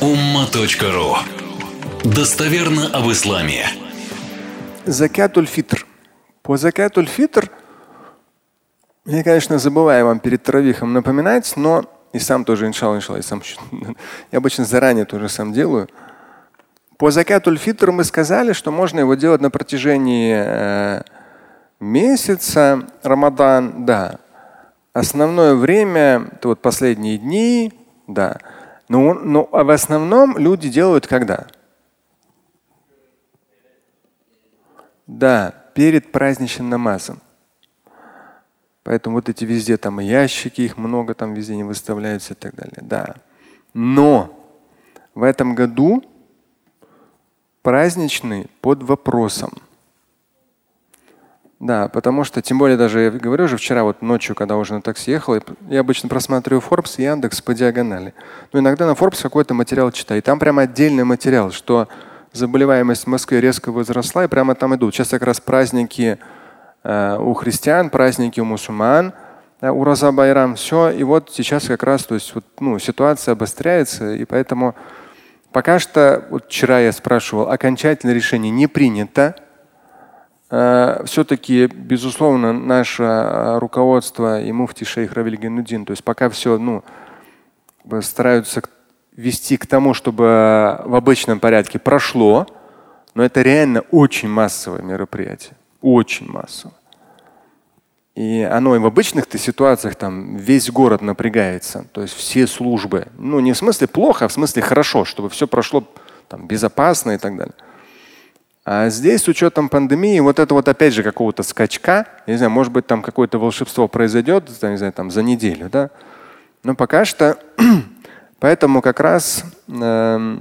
umma.ru Достоверно об исламе. Закатуль фитр. По закатуль фитр я, конечно, забываю вам перед травихом напоминать, но и сам тоже, иншалла, иншалла, я, сам, я обычно заранее тоже сам делаю. По закатуль фитр мы сказали, что можно его делать на протяжении э, месяца Рамадан, да. Основное время, это вот последние дни, да. Но, но а в основном люди делают когда? Да, перед праздничным намазом. Поэтому вот эти везде там ящики, их много там везде не выставляются и так далее. Да. Но в этом году праздничный под вопросом. Да, потому что, тем более даже, я говорю же вчера вот ночью, когда уже на такси ехал, я обычно просматриваю Forbes и Яндекс по диагонали. Но иногда на Forbes какой-то материал читаю. И там прямо отдельный материал, что заболеваемость в Москве резко возросла, и прямо там идут. Сейчас как раз праздники э, у христиан, праздники у мусульман, э, у Роза Байрам, все. И вот сейчас как раз то есть, вот, ну, ситуация обостряется, и поэтому пока что, вот вчера я спрашивал, окончательное решение не принято все-таки, безусловно, наше э, руководство и муфти шейх Равиль Генудин, то есть пока все ну, стараются вести к тому, чтобы в обычном порядке прошло, но это реально очень массовое мероприятие. Очень массовое. И оно и в обычных-то ситуациях там весь город напрягается, то есть все службы. Ну не в смысле плохо, а в смысле хорошо, чтобы все прошло там, безопасно и так далее. А здесь с учетом пандемии вот это вот опять же какого-то скачка, не знаю, может быть там какое-то волшебство произойдет, не знаю, там за неделю, да. Но пока что, поэтому как раз э,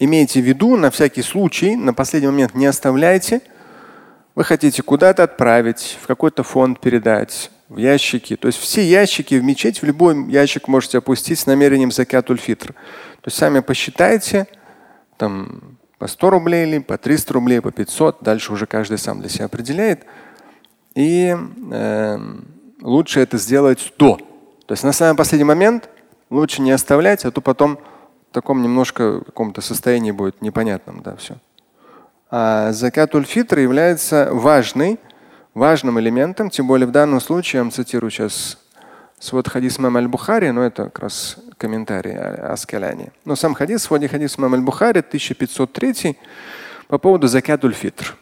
имейте в виду на всякий случай, на последний момент не оставляйте. Вы хотите куда-то отправить, в какой-то фонд передать, в ящики. То есть все ящики в мечеть, в любой ящик можете опустить с намерением закятуль фитр. То есть сами посчитайте, там по 100 рублей или по 300 рублей, по 500. Дальше уже каждый сам для себя определяет. И э, лучше это сделать до. То есть на самый последний момент лучше не оставлять, а то потом в таком немножко каком-то состоянии будет непонятным. Да, все. А закатуль фитр является важный, важным элементом, тем более в данном случае, я вам цитирую сейчас свод хадис мам аль-Бухари, но это как раз комментарий о, о скаляне. Но сам хадис, своде хадис мам аль-Бухари, 1503, по поводу закатуль фитр.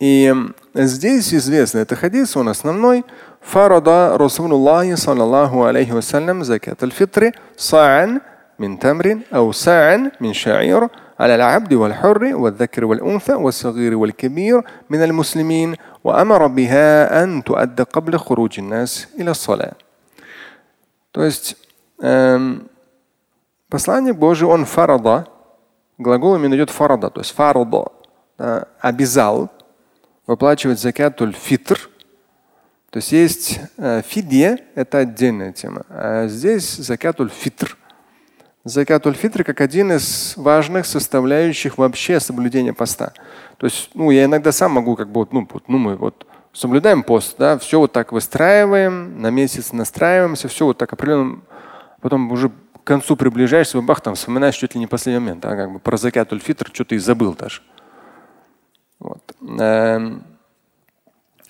И здесь известно, это хадис, он основной. Фарада Расулуллахи саллаллаху алейхи вассалям закат аль-фитри са'ан мин тамрин ау са'ан мин ша'ир على العبد والحر والذكر والأنثى والصغير والكبير من المسلمين وأمر بها أن تؤدى قبل خروج الناس إلى الصلاة. То есть эм, посланник Божий, он фарада, глагол именно идет фарада, то есть фарада, да, обязал выплачивать закатуль фитр. То есть есть э, фидья, это отдельная тема. А здесь закатуль фитр – закатуль фитр как один из важных составляющих вообще соблюдения поста. То есть, ну, я иногда сам могу как бы, ну, вот, ну мы вот соблюдаем пост, да, все вот так выстраиваем, на месяц настраиваемся, все вот так определенно, потом уже к концу приближаешься, бах, там вспоминаешь чуть ли не последний момент, а как бы про закатуль фитр что-то и забыл даже. Вот. Эм,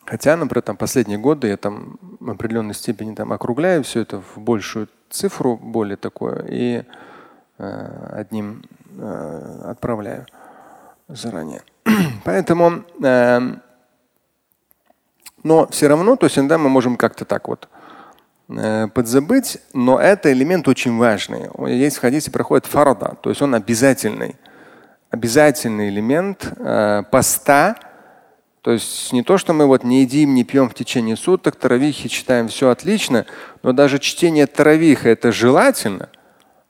хотя, например, там последние годы я там определенной степени там округляю все это в большую цифру, более такое, и Э, одним э, отправляю заранее. Поэтому, э, но все равно, то есть иногда мы можем как-то так вот подзабыть, но это элемент очень важный. Есть в хадисе проходит фарада, то есть он обязательный. Обязательный элемент поста. То есть не то, что мы вот не едим, не пьем в течение суток, таравихи читаем, все отлично, но даже чтение таравиха это желательно.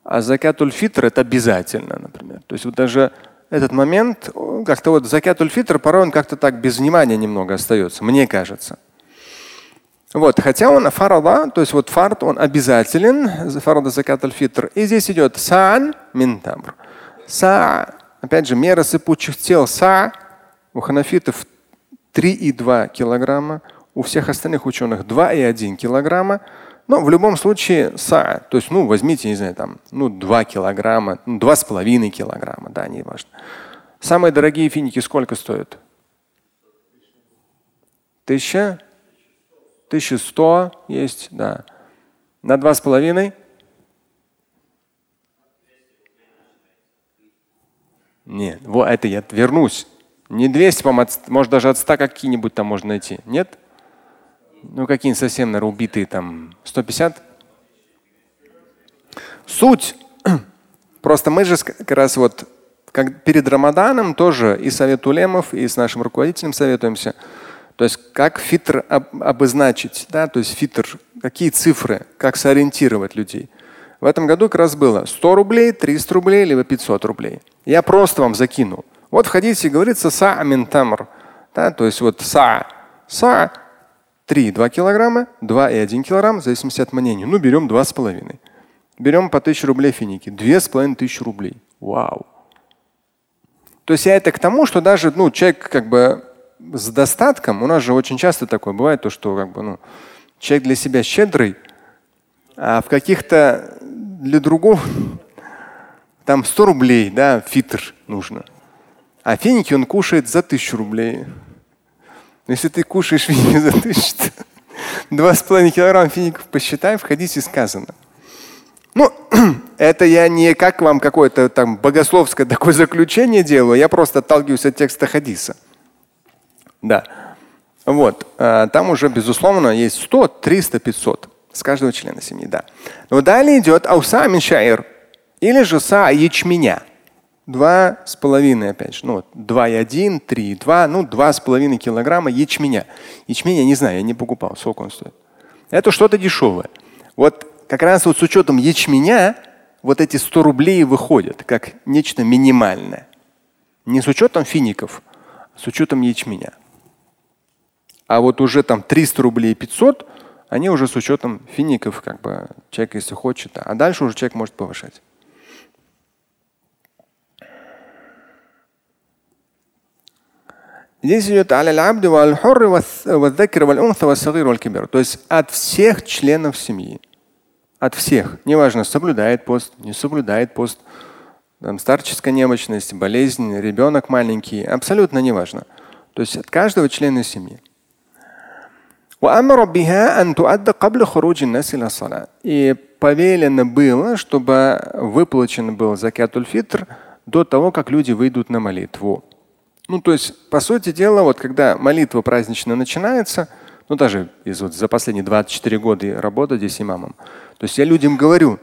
А закатуль фитр это обязательно, например. То есть вот даже этот момент, как-то вот закатуль фитр, порой он как-то так без внимания немного остается, мне кажется. Вот, хотя он фарада, то есть вот фард, он обязателен, фарада закатуль фитр. И здесь идет саан мин тамр. Са, опять же, мера сыпучих тел. Са у ханафитов 3,2 килограмма, у всех остальных ученых 2,1 килограмма. Но в любом случае са, то есть, ну, возьмите, не знаю, там, ну, 2 килограмма, ну, 2,5 килограмма, да, не важно. Самые дорогие финики сколько стоят? Тысяча? Тысяча сто есть, да. На два с половиной? Нет, вот это я вернусь. Не 200, может даже от 100 какие-нибудь там можно найти. Нет? Ну какие-нибудь совсем, наверное, убитые там 150? Суть. Просто мы же как раз вот как перед Рамаданом тоже и Совет Улемов, и с нашим руководителем советуемся. То есть как фитр об, обозначить, да, то есть фитр, какие цифры, как сориентировать людей. В этом году как раз было 100 рублей, 300 рублей, либо 500 рублей. Я просто вам закинул. Вот в хадисе говорится са амин тамр. Да, то есть вот са. Са 3,2 килограмма, 2,1 килограмм, в зависимости от мнения. Ну, берем 2,5. Берем по 1000 рублей финики. 2500 рублей. Вау. То есть я это к тому, что даже ну, человек как бы с достатком, у нас же очень часто такое бывает, то, что как бы, ну, человек для себя щедрый, а в каких-то для другого там 100 рублей, да, фитр нужно. А финики он кушает за тысячу рублей. Если ты кушаешь финики за тысячу, два с половиной килограмма фиников посчитай, в хадисе сказано. Ну, это я не как вам какое-то там богословское такое заключение делаю, я просто отталкиваюсь от текста хадиса. Да. Вот. А, там уже, безусловно, есть 100, 300, 500 с каждого члена семьи, да. Но далее идет ауса миншаир или же са ячменя. Два с половиной, опять же, ну, три и два, ну, два с половиной килограмма ячменя. Ячмень я не знаю, я не покупал, сколько он стоит. Это что-то дешевое. Вот как раз вот с учетом ячменя вот эти 100 рублей выходят как нечто минимальное. Не с учетом фиников, а с учетом ячменя. А вот уже там 300 рублей 500 они уже с учетом фиников, как бы человек, если хочет, а дальше уже человек может повышать. Здесь идет то есть от всех членов семьи. От всех. Неважно, соблюдает пост, не соблюдает пост, там, старческая немощность, болезнь, ребенок маленький, абсолютно неважно. То есть от каждого члена семьи. И повелено было, чтобы выплачен был закятуль фитр до того, как люди выйдут на молитву. Ну, то есть, по сути дела, вот когда молитва праздничная начинается, ну, даже из вот за последние 24 года работы здесь имамом, то есть я людям говорю,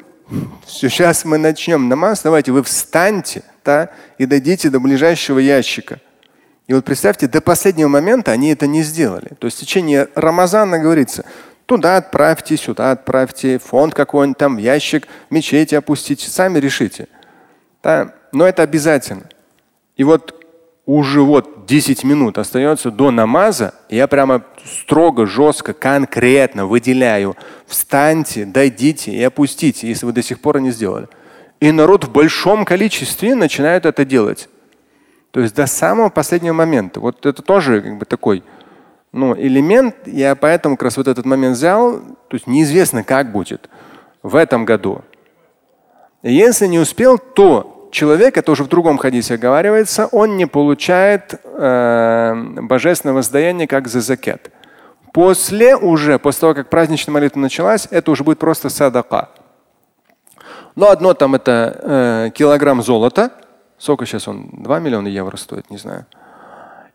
сейчас мы начнем намаз, давайте вы встаньте да, и дойдите до ближайшего ящика. И вот представьте, до последнего момента они это не сделали. То есть в течение Рамазана говорится, туда отправьте, сюда отправьте, фонд какой-нибудь там, ящик, мечети опустите, сами решите. Да? Но это обязательно. И вот уже вот 10 минут остается до намаза, я прямо строго, жестко, конкретно выделяю. Встаньте, дойдите и опустите, если вы до сих пор не сделали. И народ в большом количестве начинает это делать. То есть до самого последнего момента. Вот это тоже как бы такой ну, элемент. Я поэтому как раз вот этот момент взял. То есть неизвестно, как будет в этом году. Если не успел, то человек, это уже в другом хадисе оговаривается, он не получает э, божественного воздаяния как за закет. После уже, после того, как праздничная молитва началась, это уже будет просто садака. Но одно там это э, килограмм золота, Сколько сейчас он? 2 миллиона евро стоит, не знаю.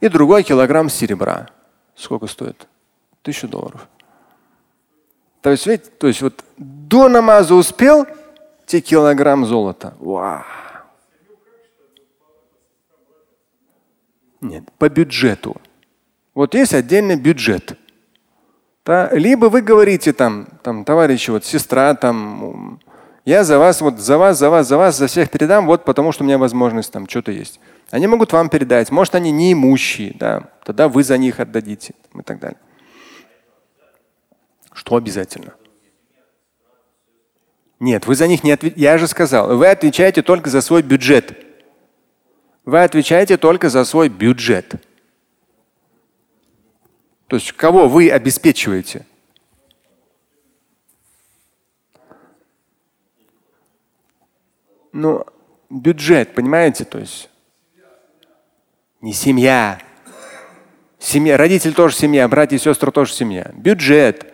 И другой килограмм серебра. Сколько стоит? Тысячу долларов. То есть, видите, то есть вот до намаза успел, те килограмм золота. Вау. Нет, по бюджету. Вот есть отдельный бюджет. Да? Либо вы говорите там, там, товарищи, вот сестра, там, я за вас, вот за вас, за вас, за вас, за всех передам, вот потому что у меня возможность там что-то есть. Они могут вам передать. Может, они не имущие, да, тогда вы за них отдадите и так далее. Что обязательно? Нет, вы за них не отвечаете. Я же сказал, вы отвечаете только за свой бюджет. Вы отвечаете только за свой бюджет. То есть кого вы обеспечиваете? Ну, бюджет, понимаете, то есть не семья. Семья, родитель тоже семья, братья и сестры тоже семья. Бюджет.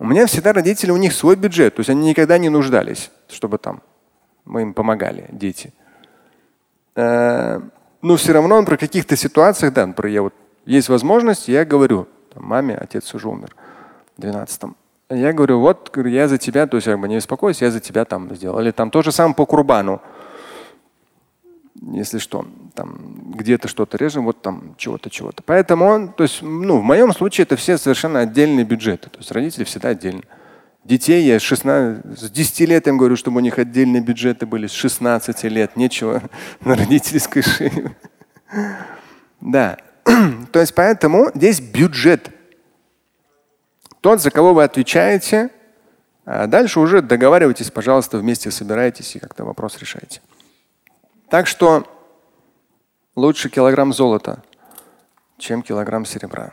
У меня всегда родители, у них свой бюджет, то есть они никогда не нуждались, чтобы там мы им помогали, дети. Но все равно при каких-то ситуациях, да, например, я вот есть возможность, я говорю, там, маме, отец уже умер в 12 Я говорю, вот я за тебя, то есть как бы не беспокойся, я за тебя там сделал. Или там то же самое по Курбану если что, там где-то что-то режем, вот там чего-то, чего-то. Поэтому он, то есть, ну, в моем случае это все совершенно отдельные бюджеты. То есть родители всегда отдельно. Детей я с, 16, с 10 лет им говорю, чтобы у них отдельные бюджеты были, с 16 лет, нечего на родительской шее. Да. То есть поэтому здесь бюджет. Тот, за кого вы отвечаете, а дальше уже договаривайтесь, пожалуйста, вместе собирайтесь и как-то вопрос решайте. Так что лучше килограмм золота, чем килограмм серебра.